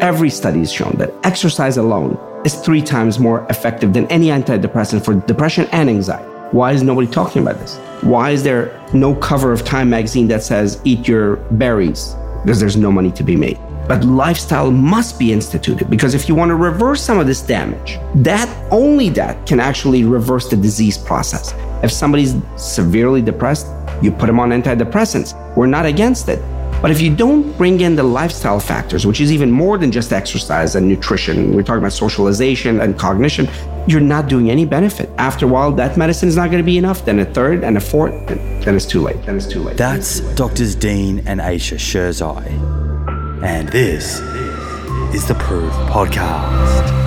Every study has shown that exercise alone is three times more effective than any antidepressant for depression and anxiety. Why is nobody talking about this? Why is there no cover of Time magazine that says eat your berries? Because there's no money to be made. But lifestyle must be instituted because if you want to reverse some of this damage, that only that can actually reverse the disease process. If somebody's severely depressed, you put them on antidepressants. We're not against it. But if you don't bring in the lifestyle factors, which is even more than just exercise and nutrition, we're talking about socialization and cognition, you're not doing any benefit. After a while, that medicine is not going to be enough. Then a third and a fourth, then it's too late. Then it's too late. That's Doctors Dean and Aisha Sherzai. And this is the Proof Podcast.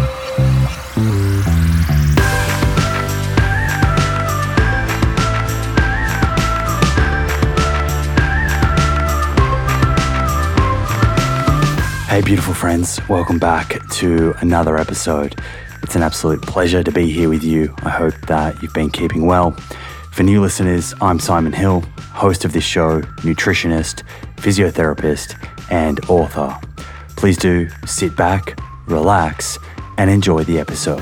Hey, beautiful friends, welcome back to another episode. It's an absolute pleasure to be here with you. I hope that you've been keeping well. For new listeners, I'm Simon Hill, host of this show, nutritionist, physiotherapist, and author. Please do sit back, relax, and enjoy the episode.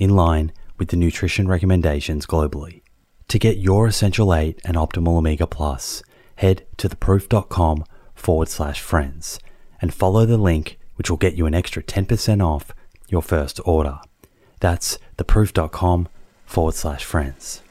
in line with the nutrition recommendations globally. To get your Essential 8 and Optimal Omega Plus, head to theproof.com forward slash friends and follow the link which will get you an extra 10% off your first order. That's theproof.com forward slash friends.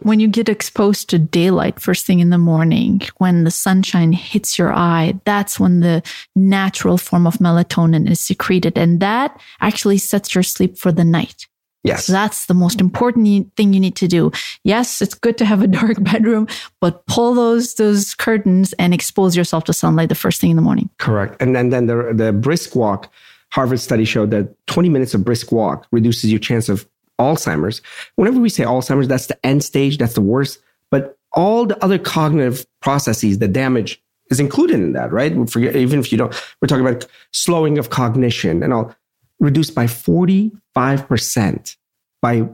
When you get exposed to daylight first thing in the morning, when the sunshine hits your eye, that's when the natural form of melatonin is secreted. And that actually sets your sleep for the night. Yes. So that's the most important thing you need to do. Yes, it's good to have a dark bedroom, but pull those those curtains and expose yourself to sunlight the first thing in the morning. Correct. And then, then the, the brisk walk, Harvard study showed that 20 minutes of brisk walk reduces your chance of Alzheimer's. Whenever we say Alzheimer's, that's the end stage, that's the worst. But all the other cognitive processes, the damage is included in that, right? We forget, even if you don't, we're talking about slowing of cognition and all reduced by 45% by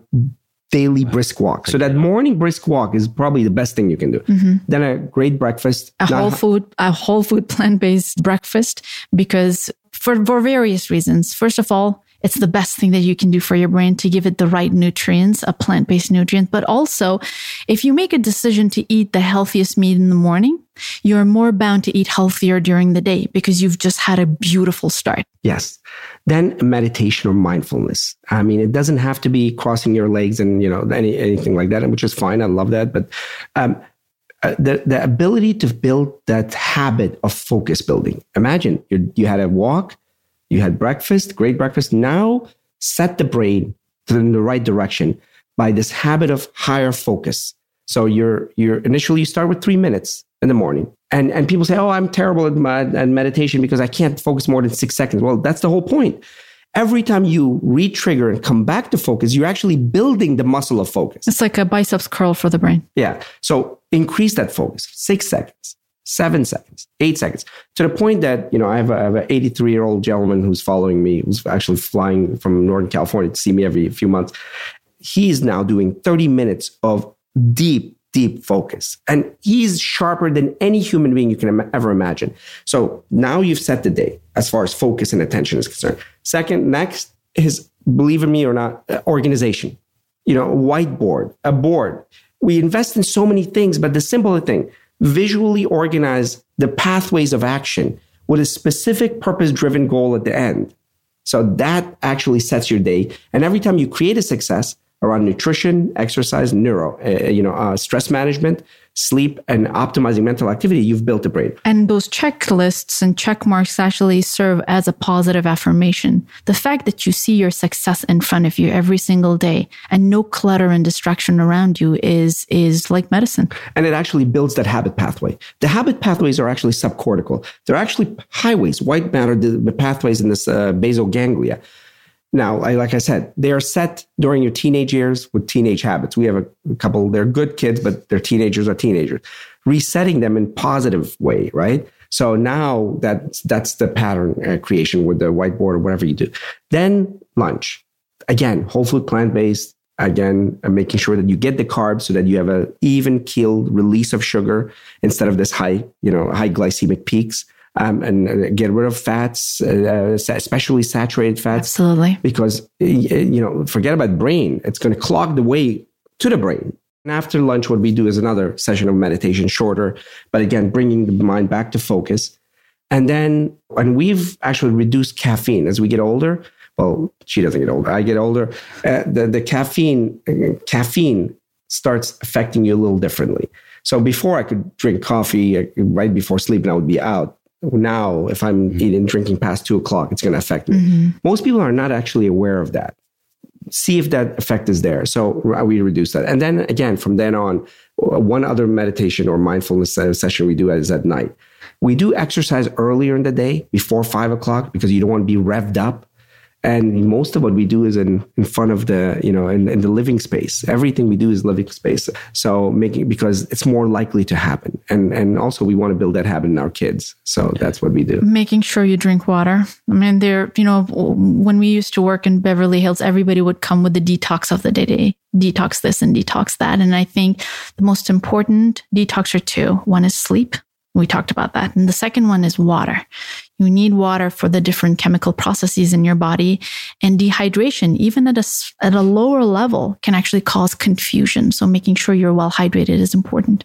daily brisk walk. So that morning brisk walk is probably the best thing you can do. Mm-hmm. Then a great breakfast. A whole food, a whole food plant-based breakfast because for, for various reasons. First of all, it's the best thing that you can do for your brain to give it the right nutrients, a plant based nutrient. But also, if you make a decision to eat the healthiest meat in the morning, you're more bound to eat healthier during the day because you've just had a beautiful start. Yes. Then meditation or mindfulness. I mean, it doesn't have to be crossing your legs and, you know, any, anything like that, which is fine. I love that. But, um, uh, the, the ability to build that habit of focus building. Imagine you you had a walk, you had breakfast, great breakfast. Now set the brain in the right direction by this habit of higher focus. So you're you're initially you start with three minutes in the morning, and and people say, "Oh, I'm terrible at, at meditation because I can't focus more than six seconds." Well, that's the whole point. Every time you re-trigger and come back to focus, you're actually building the muscle of focus. It's like a biceps curl for the brain. Yeah. So increase that focus. Six seconds, seven seconds, eight seconds, to the point that, you know, I have, a, I have an 83 year old gentleman who's following me, who's actually flying from Northern California to see me every few months. He's now doing 30 minutes of deep, deep focus. And he's sharper than any human being you can ever imagine. So now you've set the day as far as focus and attention is concerned. Second, next is, believe in me or not, uh, organization. You know, whiteboard, a board. We invest in so many things, but the simple thing, visually organize the pathways of action with a specific purpose driven goal at the end. So that actually sets your day. And every time you create a success around nutrition, exercise, neuro, uh, you know, uh, stress management, sleep and optimizing mental activity, you've built a brain. And those checklists and check marks actually serve as a positive affirmation. The fact that you see your success in front of you every single day and no clutter and distraction around you is, is like medicine. And it actually builds that habit pathway. The habit pathways are actually subcortical. They're actually highways, white matter, the pathways in this uh, basal ganglia now, like I said, they are set during your teenage years with teenage habits. We have a, a couple, they're good kids, but they're teenagers are teenagers. Resetting them in positive way, right? So now that that's the pattern uh, creation with the whiteboard or whatever you do. Then lunch, again, whole food, plant based. Again, uh, making sure that you get the carbs so that you have an even keeled release of sugar instead of this high, you know, high glycemic peaks um, and get rid of fats, uh, especially saturated fats. Absolutely. Because, you know, forget about brain. It's going to clog the way to the brain. And after lunch, what we do is another session of meditation, shorter, but again, bringing the mind back to focus. And then and we've actually reduced caffeine as we get older, well, she doesn't get older. I get older. Uh, the, the caffeine, uh, caffeine starts affecting you a little differently. So before I could drink coffee uh, right before sleep and I would be out now if i'm mm-hmm. eating drinking past two o'clock it's going to affect me. Mm-hmm. most people are not actually aware of that. See if that effect is there. So we reduce that. And then again from then on one other meditation or mindfulness session we do is at night. We do exercise earlier in the day before five o'clock because you don't want to be revved up and most of what we do is in, in front of the you know in, in the living space. Everything we do is living space. So making because it's more likely to happen. And and also we want to build that habit in our kids. So that's what we do. Making sure you drink water. I mean there you know when we used to work in beverly hills everybody would come with the detox of the day to detox this and detox that. And i think the most important detox are two one is sleep we talked about that. And the second one is water. You need water for the different chemical processes in your body and dehydration, even at a, at a lower level can actually cause confusion. So making sure you're well hydrated is important.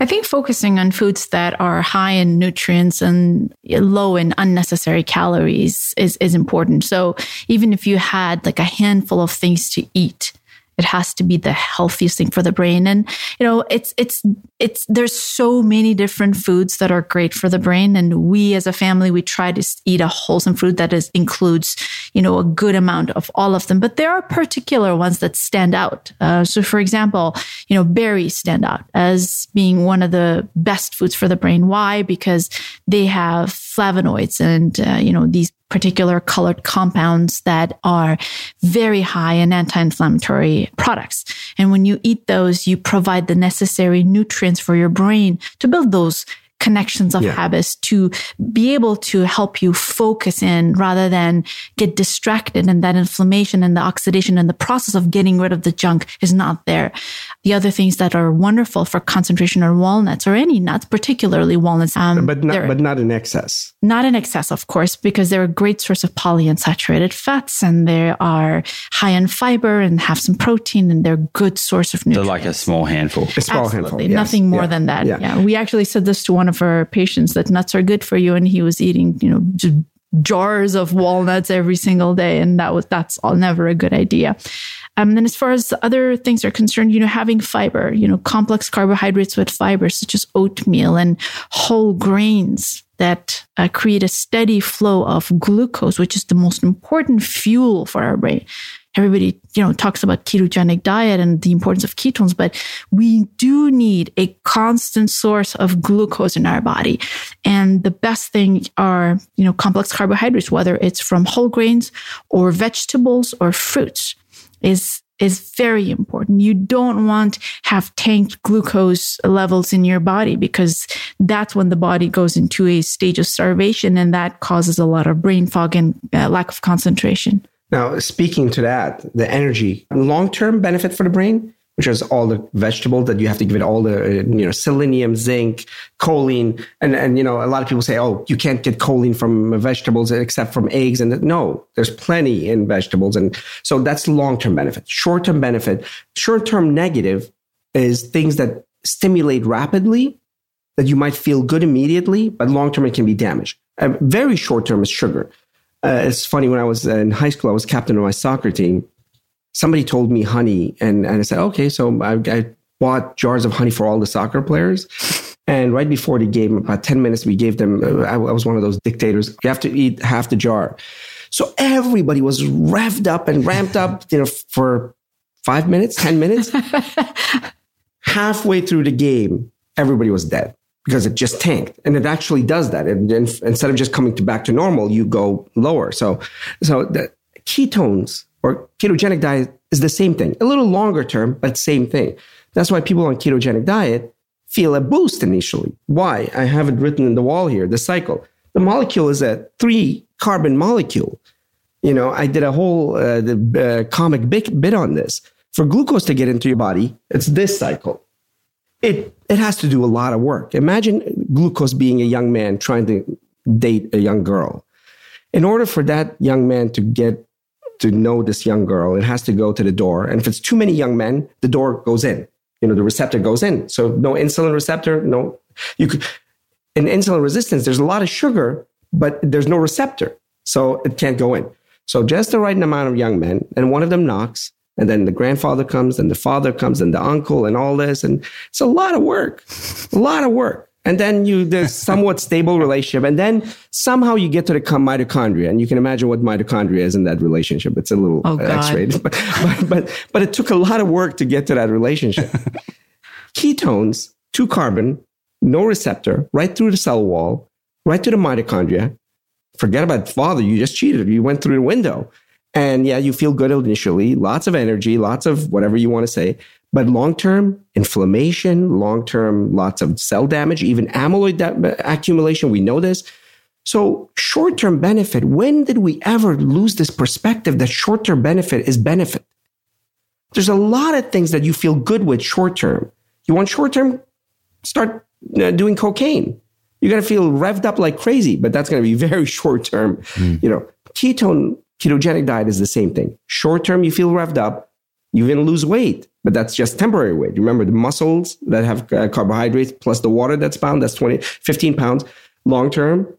I think focusing on foods that are high in nutrients and low in unnecessary calories is, is important. So even if you had like a handful of things to eat, it has to be the healthiest thing for the brain. And, you know, it's, it's, it's, there's so many different foods that are great for the brain. And we as a family, we try to eat a wholesome food that is, includes, you know, a good amount of all of them. But there are particular ones that stand out. Uh, so for example, you know, berries stand out as being one of the best foods for the brain. Why? Because they have flavonoids and, uh, you know, these particular colored compounds that are very high in anti-inflammatory products. And when you eat those, you provide the necessary nutrients for your brain to build those connections of yeah. habits to be able to help you focus in rather than get distracted and that inflammation and the oxidation and the process of getting rid of the junk is not there. The other things that are wonderful for concentration are walnuts or any nuts, particularly walnuts. Um, but not, but not in excess. Not in excess, of course, because they're a great source of polyunsaturated fats and they are high in fiber and have some protein and they're a good source of nutrients. They're like a small handful. A small Absolutely. handful. Yes. Nothing more yeah. than that. Yeah. yeah. We actually said this to one of our patients that nuts are good for you. And he was eating, you know, just jars of walnuts every single day. And that was, that's all never a good idea. Um, and then as far as other things are concerned, you know, having fiber, you know, complex carbohydrates with fiber, such as oatmeal and whole grains that uh, create a steady flow of glucose, which is the most important fuel for our brain everybody, you know, talks about ketogenic diet and the importance of ketones, but we do need a constant source of glucose in our body. And the best thing are, you know, complex carbohydrates, whether it's from whole grains or vegetables or fruits is is very important. You don't want have tanked glucose levels in your body because that's when the body goes into a stage of starvation and that causes a lot of brain fog and uh, lack of concentration. Now, speaking to that, the energy, long term benefit for the brain, which is all the vegetables that you have to give it all the, uh, you know, selenium, zinc, choline. And, and, you know, a lot of people say, oh, you can't get choline from vegetables except from eggs. And no, there's plenty in vegetables. And so that's long term benefit. Short term benefit, short term negative is things that stimulate rapidly that you might feel good immediately, but long term it can be damaged. Uh, very short term is sugar. Uh, it's funny when I was in high school, I was captain of my soccer team. Somebody told me honey, and, and I said, okay. So I, I bought jars of honey for all the soccer players. And right before the game, about 10 minutes, we gave them, uh, I, I was one of those dictators. You have to eat half the jar. So everybody was revved up and ramped up, you know, for five minutes, 10 minutes. Halfway through the game, everybody was dead because it just tanked and it actually does that and, and, instead of just coming to back to normal you go lower so so the ketones or ketogenic diet is the same thing. A little longer term but same thing. That's why people on ketogenic diet feel a boost initially. Why? I have it written in the wall here the cycle. The molecule is a three carbon molecule. You know i did a whole uh, the, uh, comic bit, bit on this. For glucose to get into your body it's this cycle. It it has to do a lot of work. Imagine glucose being a young man trying to date a young girl. In order for that young man to get to know this young girl, it has to go to the door. And if it's too many young men, the door goes in. You know, the receptor goes in. So no insulin receptor, no you could in insulin resistance, there's a lot of sugar, but there's no receptor. So it can't go in. So just the right amount of young men, and one of them knocks, and then the grandfather comes and the father comes and the uncle and all this and it's a lot of work a lot of work and then you there's somewhat stable relationship. And then somehow you get to the mitochondria. And you can imagine what mitochondria is in that relationship. It's a little oh, uh, x-rated but, but, but but it took a lot of work to get to that relationship. Ketones two carbon no receptor right through the cell wall right to the mitochondria. Forget about father you just cheated. You went through the window. And yeah, you feel good initially, lots of energy, lots of whatever you want to say. But long term, inflammation, long term, lots of cell damage, even amyloid da- accumulation. We know this. So, short term benefit, when did we ever lose this perspective that short term benefit is benefit? There's a lot of things that you feel good with short term. You want short term, start uh, doing cocaine. You're going to feel revved up like crazy, but that's going to be very short term. Mm. You know, ketone ketogenic diet is the same thing. Short term, you feel revved up, you even lose weight, but that's just temporary weight. Remember the muscles that have uh, carbohydrates plus the water that's bound, that's 20, 15 pounds. Long term,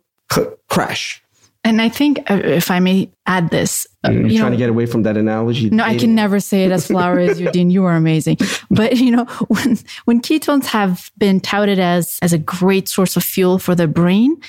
crash. And I think, uh, if I may add this, uh, I'm trying know, to get away from that analogy. No, I can never say it as flowery as you, Dean. You are amazing. But you know, when when ketones have been touted as as a great source of fuel for the brain,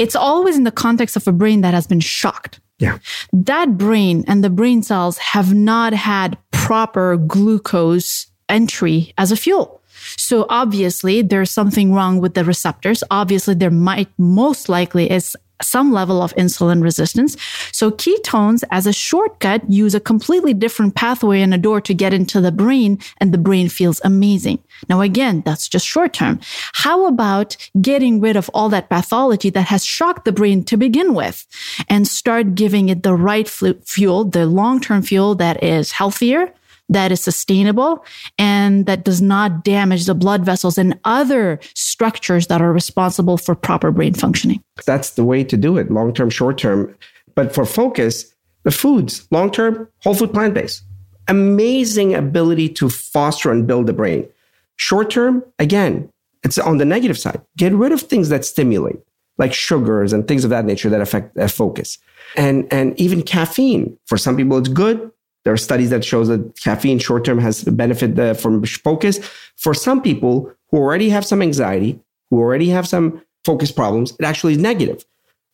it's always in the context of a brain that has been shocked yeah. That brain and the brain cells have not had proper glucose entry as a fuel. So obviously there's something wrong with the receptors. Obviously there might most likely is some level of insulin resistance. So ketones as a shortcut use a completely different pathway and a door to get into the brain and the brain feels amazing. Now again, that's just short term. How about getting rid of all that pathology that has shocked the brain to begin with and start giving it the right fuel, the long term fuel that is healthier, that is sustainable and that does not damage the blood vessels and other structures that are responsible for proper brain functioning. That's the way to do it, long term, short term. But for focus, the foods, long term, whole food, plant based. Amazing ability to foster and build the brain. Short term, again, it's on the negative side. Get rid of things that stimulate, like sugars and things of that nature that affect uh, focus. And, and even caffeine. For some people, it's good. There are studies that shows that caffeine short term has benefit uh, from focus. For some people who already have some anxiety, who already have some focus problems, it actually is negative.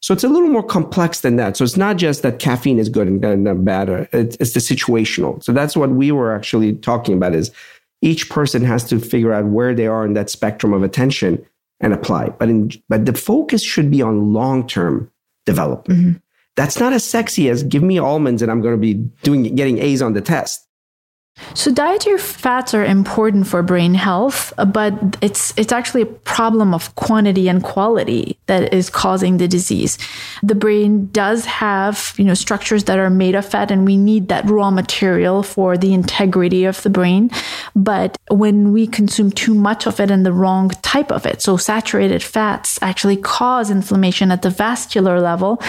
So it's a little more complex than that. So it's not just that caffeine is good and, and bad. It's, it's the situational. So that's what we were actually talking about is each person has to figure out where they are in that spectrum of attention and apply. But in, but the focus should be on long term development. Mm-hmm. That's not as sexy as give me almonds and I'm going to be doing getting A's on the test. So dietary fats are important for brain health, uh, but it's it's actually a problem of quantity and quality that is causing the disease. The brain does have, you know, structures that are made of fat and we need that raw material for the integrity of the brain. But when we consume too much of it and the wrong type of it, so saturated fats actually cause inflammation at the vascular level.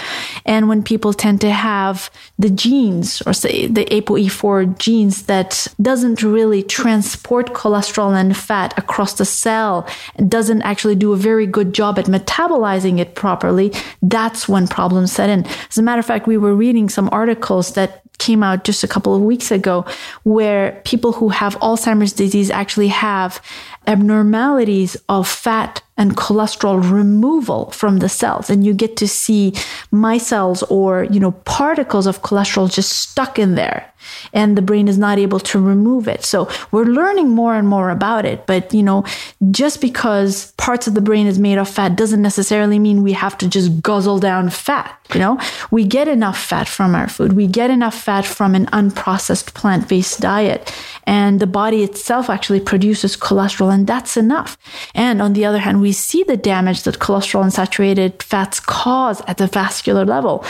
And when people tend to have the genes or say the ApoE4 genes that doesn't really transport cholesterol and fat across the cell, doesn't actually do a very good job at metabolizing it properly, that's when problems set in. As a matter of fact, we were reading some articles that came out just a couple of weeks ago where people who have Alzheimer's disease actually have abnormalities of fat and cholesterol removal from the cells. And you get to see micelles or you know particles of cholesterol just stuck in there. And the brain is not able to remove it. So we're learning more and more about it. But you know just because parts of the brain is made of fat doesn't necessarily mean we have to just guzzle down fat you know? We get enough fat from our food. We get enough fat from an unprocessed plant-based diet and the body itself actually produces cholesterol and that's enough and on the other hand we see the damage that cholesterol and saturated fats cause at the vascular level.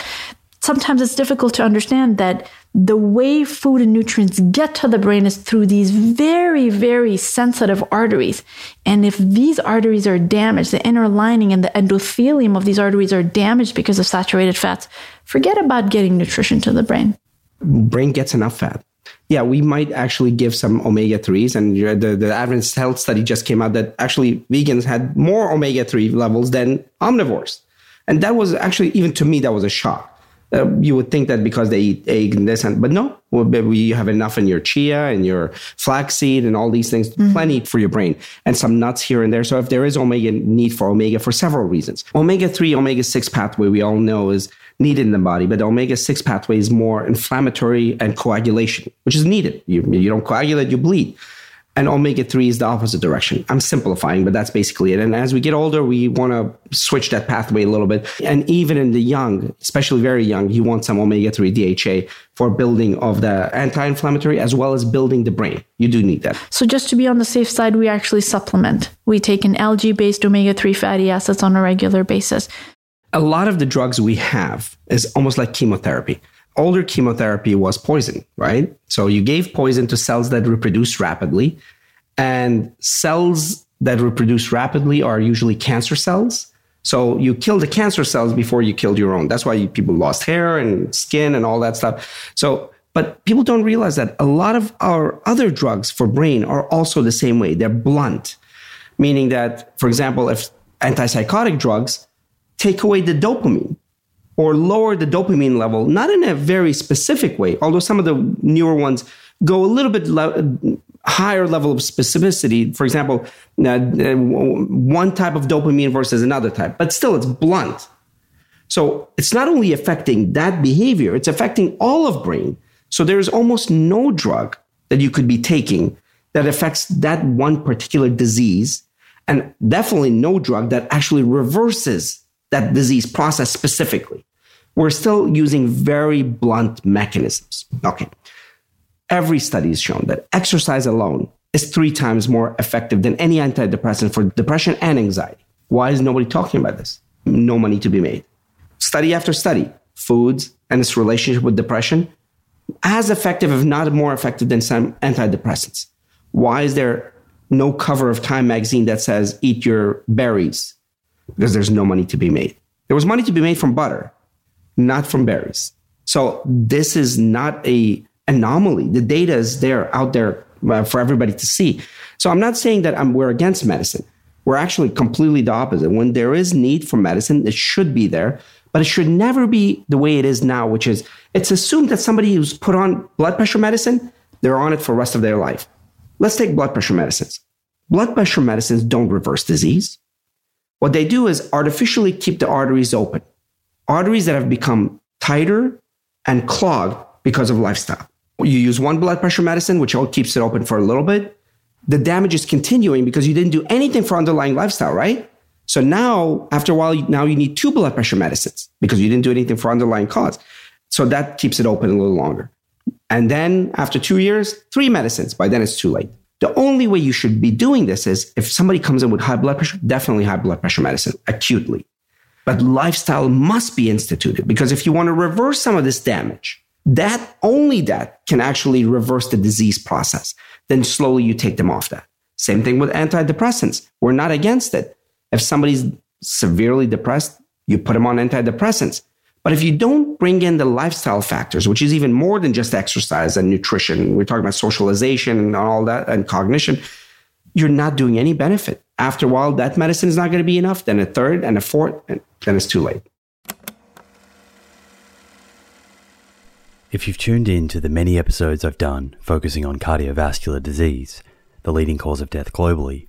Sometimes it's difficult to understand that the way food and nutrients get to the brain is through these very, very sensitive arteries. And if these arteries are damaged, the inner lining and the endothelium of these arteries are damaged because of saturated fats, forget about getting nutrition to the brain. Brain gets enough fat yeah, we might actually give some omega 3s. And the, the Adventist Health study just came out that actually vegans had more omega 3 levels than omnivores. And that was actually, even to me, that was a shock. Uh, you would think that because they eat egg and this, and, but no, we have enough in your chia and your flaxseed and all these things, mm-hmm. plenty for your brain, and some nuts here and there. So if there is omega need for omega for several reasons, omega three, omega six pathway we all know is needed in the body, but the omega 6 pathway is more inflammatory and coagulation, which is needed. You, you don't coagulate, you bleed. And omega 3 is the opposite direction. I'm simplifying, but that's basically it. And as we get older, we want to switch that pathway a little bit. And even in the young, especially very young, you want some omega 3 DHA for building of the anti inflammatory as well as building the brain. You do need that. So, just to be on the safe side, we actually supplement. We take an algae based omega 3 fatty acids on a regular basis a lot of the drugs we have is almost like chemotherapy. Older chemotherapy was poison, right? So you gave poison to cells that reproduce rapidly, and cells that reproduce rapidly are usually cancer cells. So you kill the cancer cells before you killed your own. That's why people lost hair and skin and all that stuff. So, but people don't realize that a lot of our other drugs for brain are also the same way. They're blunt, meaning that, for example, if antipsychotic drugs take away the dopamine or lower the dopamine level, not in a very specific way, although some of the newer ones go a little bit le- higher level of specificity. For example, uh, one type of dopamine versus another type, but still it's blunt. So it's not only affecting that behavior, it's affecting all of brain. So there's almost no drug that you could be taking that affects that one particular disease, and definitely no drug that actually reverses that disease process specifically. We're still using very blunt mechanisms. Okay. Every study has shown that exercise alone is three times more effective than any antidepressant for depression and anxiety. Why is nobody talking about this? No money to be made. Study after study, foods and its relationship with depression, as effective, if not more effective than some antidepressants. Why is there no cover of Time magazine that says eat your berries? Because there's no money to be made. There was money to be made from butter, not from berries. So this is not a anomaly. The data is there out there uh, for everybody to see. So I'm not saying that I'm, we're against medicine. We're actually completely the opposite. When there is need for medicine, it should be there, but it should never be the way it is now, which is it's assumed that somebody who's put on blood pressure medicine, they're on it for the rest of their life. Let's take blood pressure medicines. Blood pressure medicines don't reverse disease. What they do is artificially keep the arteries open, arteries that have become tighter and clogged because of lifestyle. You use one blood pressure medicine, which keeps it open for a little bit. The damage is continuing because you didn't do anything for underlying lifestyle, right? So now, after a while, now you need two blood pressure medicines because you didn't do anything for underlying cause. So that keeps it open a little longer. And then after two years, three medicines. By then, it's too late. The only way you should be doing this is if somebody comes in with high blood pressure, definitely high blood pressure medicine acutely. But lifestyle must be instituted because if you want to reverse some of this damage, that only that can actually reverse the disease process. Then slowly you take them off that. Same thing with antidepressants. We're not against it. If somebody's severely depressed, you put them on antidepressants. But if you don't bring in the lifestyle factors, which is even more than just exercise and nutrition, we're talking about socialization and all that and cognition, you're not doing any benefit. After a while, that medicine is not going to be enough. Then a third and a fourth, and then it's too late. If you've tuned in to the many episodes I've done focusing on cardiovascular disease, the leading cause of death globally,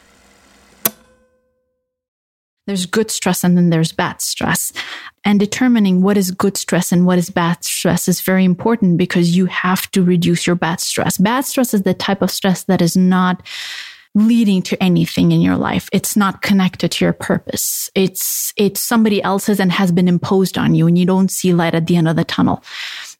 There's good stress and then there's bad stress. And determining what is good stress and what is bad stress is very important because you have to reduce your bad stress. Bad stress is the type of stress that is not leading to anything in your life. It's not connected to your purpose. It's, it's somebody else's and has been imposed on you and you don't see light at the end of the tunnel.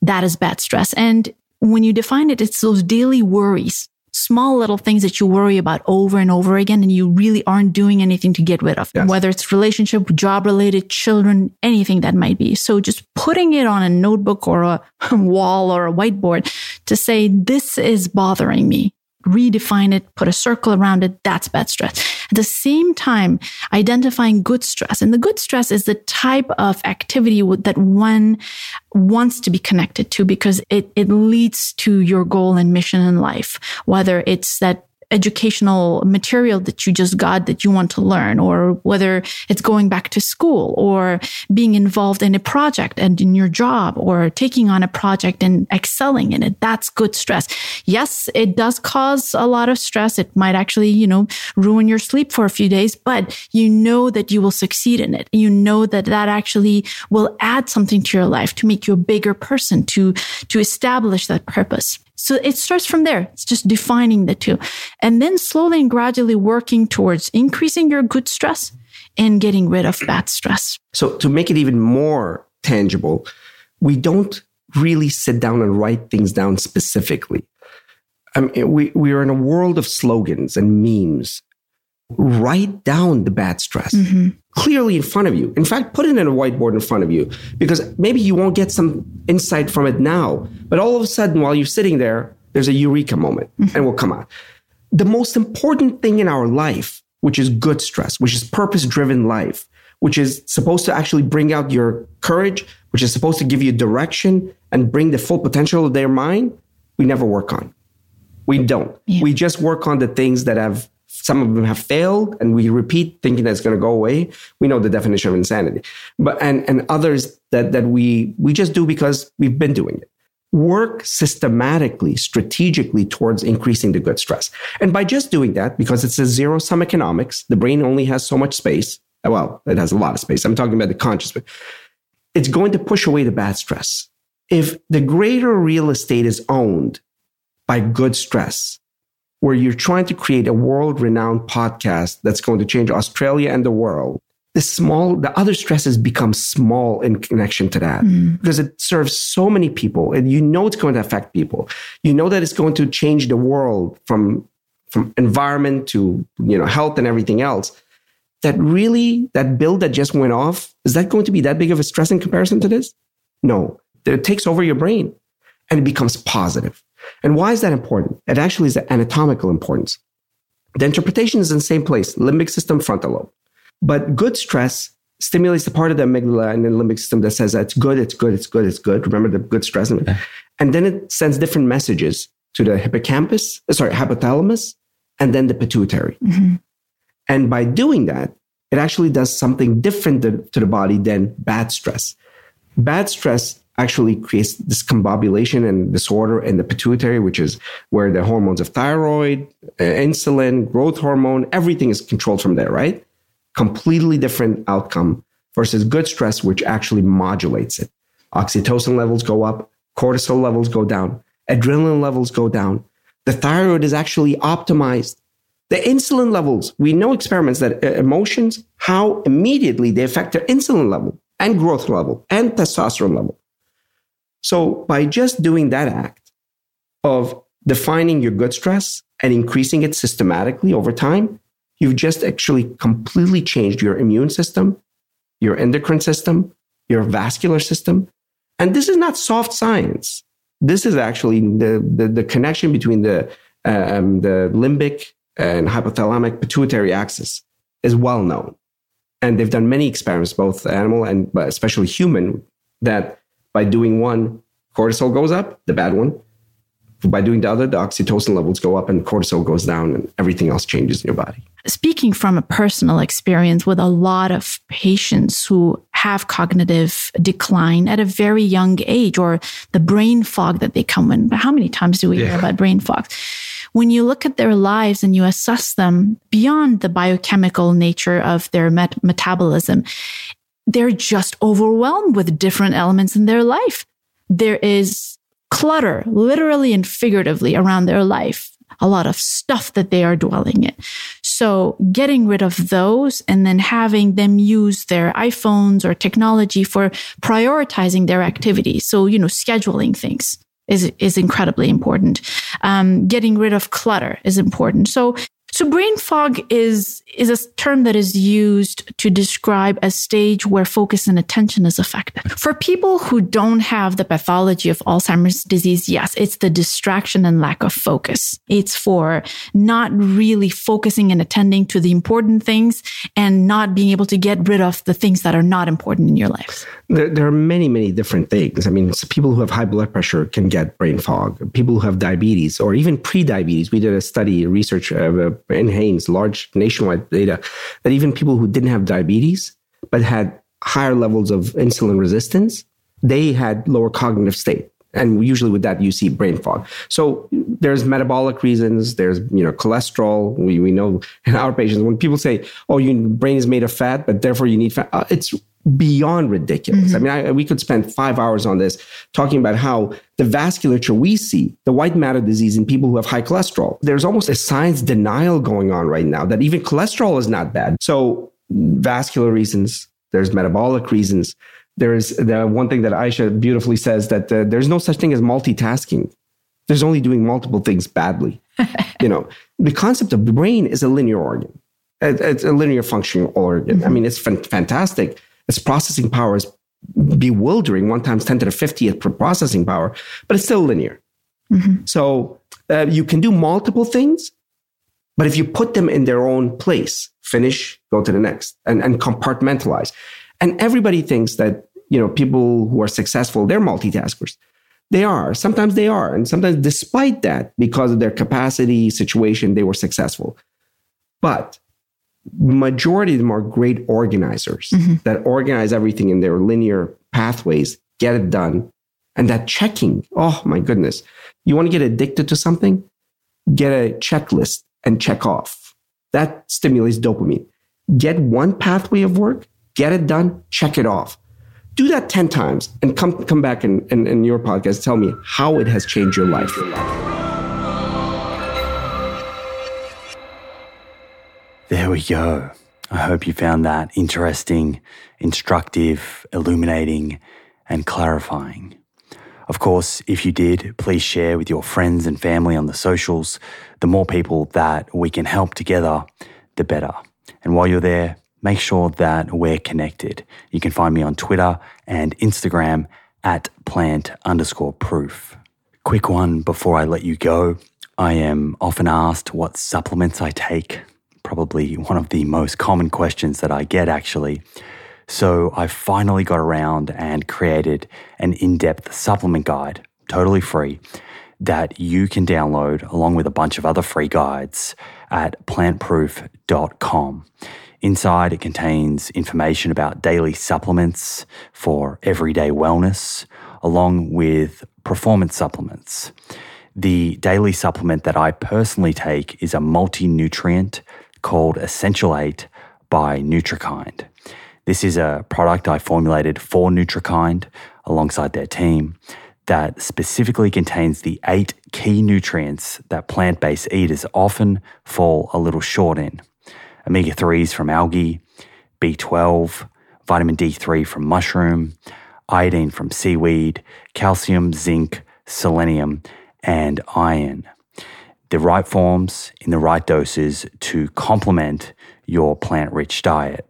That is bad stress. And when you define it, it's those daily worries, small little things that you worry about over and over again and you really aren't doing anything to get rid of, yes. whether it's relationship, job related, children, anything that might be. So just putting it on a notebook or a wall or a whiteboard to say, this is bothering me redefine it, put a circle around it. That's bad stress. At the same time, identifying good stress. And the good stress is the type of activity that one wants to be connected to because it, it leads to your goal and mission in life. Whether it's that educational material that you just got that you want to learn, or whether it's going back to school or being involved in a project and in your job or taking on a project and excelling in it. That's good stress. Yes, it does cause a lot of stress. It might actually, you know, ruin your sleep for a few days, but you know that you will succeed in it. You know that that actually will add something to your life to make you a bigger person, to, to establish that purpose. So it starts from there. It's just defining the two. And then slowly and gradually working towards increasing your good stress and getting rid of bad stress. So to make it even more tangible, we don't really sit down and write things down specifically. I mean, we, we are in a world of slogans and memes. Write down the bad stress. Mm-hmm clearly in front of you. In fact, put it in a whiteboard in front of you because maybe you won't get some insight from it now, but all of a sudden while you're sitting there, there's a eureka moment mm-hmm. and will come out. The most important thing in our life, which is good stress, which is purpose driven life, which is supposed to actually bring out your courage, which is supposed to give you direction and bring the full potential of their mind, we never work on. We don't. Yeah. We just work on the things that have some of them have failed and we repeat thinking that it's going to go away we know the definition of insanity. But and and others that that we we just do because we've been doing it. Work systematically strategically towards increasing the good stress. And by just doing that because it's a zero sum economics the brain only has so much space well it has a lot of space i'm talking about the conscious it's going to push away the bad stress. If the greater real estate is owned by good stress where you're trying to create a world renowned podcast that's going to change Australia and the world, the small, the other stresses become small in connection to that mm. because it serves so many people and you know it's going to affect people. You know that it's going to change the world from, from environment to, you know, health and everything else. That really, that bill that just went off, is that going to be that big of a stress in comparison to this? No, it takes over your brain and it becomes positive. And why is that important? It actually is the anatomical importance. The interpretation is in the same place, limbic system, frontal lobe. But good stress stimulates the part of the amygdala and the limbic system that says that it's good, it's good, it's good, it's good. Remember the good stress. Okay. And then it sends different messages to the hippocampus, uh, sorry, hypothalamus, and then the pituitary. Mm-hmm. And by doing that, it actually does something different to the body than bad stress. Bad stress actually creates discombobulation and disorder in the pituitary, which is where the hormones of thyroid, uh, insulin, growth hormone, everything is controlled from there, right? Completely different outcome versus good stress, which actually modulates it. Oxytocin levels go up, cortisol levels go down, adrenaline levels go down. The thyroid is actually optimized. The insulin levels, we know experiments that uh, emotions, how immediately they affect their insulin level and growth level and testosterone level. So by just doing that act of defining your good stress and increasing it systematically over time, you've just actually completely changed your immune system, your endocrine system, your vascular system. And this is not soft science. This is actually the, the, the connection between the, um, the limbic and hypothalamic pituitary axis is well known. And they've done many experiments, both animal and especially human, that by doing one, cortisol goes up, the bad one. By doing the other, the oxytocin levels go up and cortisol goes down and everything else changes in your body. Speaking from a personal experience with a lot of patients who have cognitive decline at a very young age or the brain fog that they come in. How many times do we yeah. hear about brain fog? When you look at their lives and you assess them beyond the biochemical nature of their met- metabolism, they're just overwhelmed with different elements in their life. There is clutter, literally and figuratively, around their life a lot of stuff that they are dwelling in. So getting rid of those and then having them use their iPhones or technology for prioritizing their activities. So, you know, scheduling things is, is incredibly important. Um, getting rid of clutter is important. So so brain fog is, is a term that is used to describe a stage where focus and attention is affected. For people who don't have the pathology of Alzheimer's disease, yes, it's the distraction and lack of focus. It's for not really focusing and attending to the important things and not being able to get rid of the things that are not important in your life. There, there are many, many different things. I mean, people who have high blood pressure can get brain fog. People who have diabetes or even pre-diabetes. We did a study, research uh, NHANES, large nationwide data, that even people who didn't have diabetes but had higher levels of insulin resistance, they had lower cognitive state. And usually with that, you see brain fog. So there's metabolic reasons. There's, you know, cholesterol. We, we know in our patients, when people say, oh, your brain is made of fat, but therefore you need fat, uh, it's beyond ridiculous. Mm-hmm. I mean, I, we could spend five hours on this talking about how the vasculature we see, the white matter disease in people who have high cholesterol, there's almost a science denial going on right now that even cholesterol is not bad. So, vascular reasons, there's metabolic reasons. There's the one thing that Ayesha beautifully says that uh, there's no such thing as multitasking. There's only doing multiple things badly. you know, the concept of the brain is a linear organ. It's a linear functioning organ. Mm-hmm. I mean, it's fantastic its processing power is bewildering, one times 10 to the 50th processing power, but it's still linear. Mm-hmm. So uh, you can do multiple things, but if you put them in their own place, finish, go to the next, and, and compartmentalize. And everybody thinks that, you know, people who are successful, they're multitaskers. They are. Sometimes they are. And sometimes, despite that, because of their capacity, situation, they were successful. But majority of them are great organizers mm-hmm. that organize everything in their linear pathways, get it done. And that checking, oh my goodness. You want to get addicted to something? Get a checklist and check off. That stimulates dopamine. Get one pathway of work, get it done, check it off. Do that 10 times and come, come back in, in, in your podcast. Tell me how it has changed your life. There we go. I hope you found that interesting, instructive, illuminating, and clarifying. Of course, if you did, please share with your friends and family on the socials. The more people that we can help together, the better. And while you're there, make sure that we're connected. You can find me on Twitter and Instagram at plant underscore proof. Quick one before I let you go. I am often asked what supplements I take probably one of the most common questions that I get actually. So I finally got around and created an in depth supplement guide, totally free, that you can download along with a bunch of other free guides at plantproof.com. Inside, it contains information about daily supplements for everyday wellness, along with performance supplements. The daily supplement that I personally take is a multi nutrient called Essential 8 by NutriKynd. This is a product I formulated for NutriKynd alongside their team that specifically contains the eight key nutrients that plant based eaters often fall a little short in omega 3s from algae, B12, vitamin D3 from mushroom, iodine from seaweed, calcium, zinc, selenium, and iron the right forms in the right doses to complement your plant rich diet.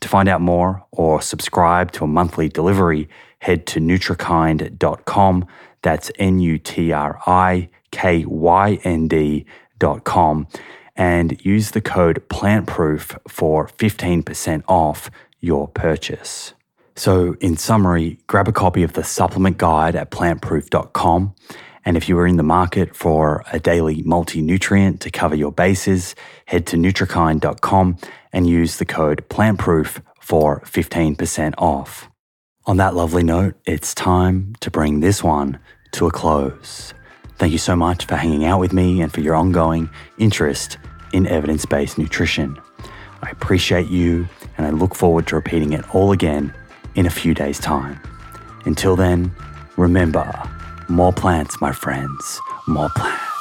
To find out more or subscribe to a monthly delivery, head to nutrikynd.com. That's N U T R I K Y N D.com and use the code PLANTPROOF for 15% off your purchase. So, in summary, grab a copy of the supplement guide at plantproof.com and if you are in the market for a daily multi nutrient to cover your bases, head to nutrikynd.com and use the code PLANTPROOF for 15% off. On that lovely note, it's time to bring this one to a close. Thank you so much for hanging out with me and for your ongoing interest in evidence based nutrition. I appreciate you and I look forward to repeating it all again in a few days' time. Until then, remember more plants, my friends, more plants.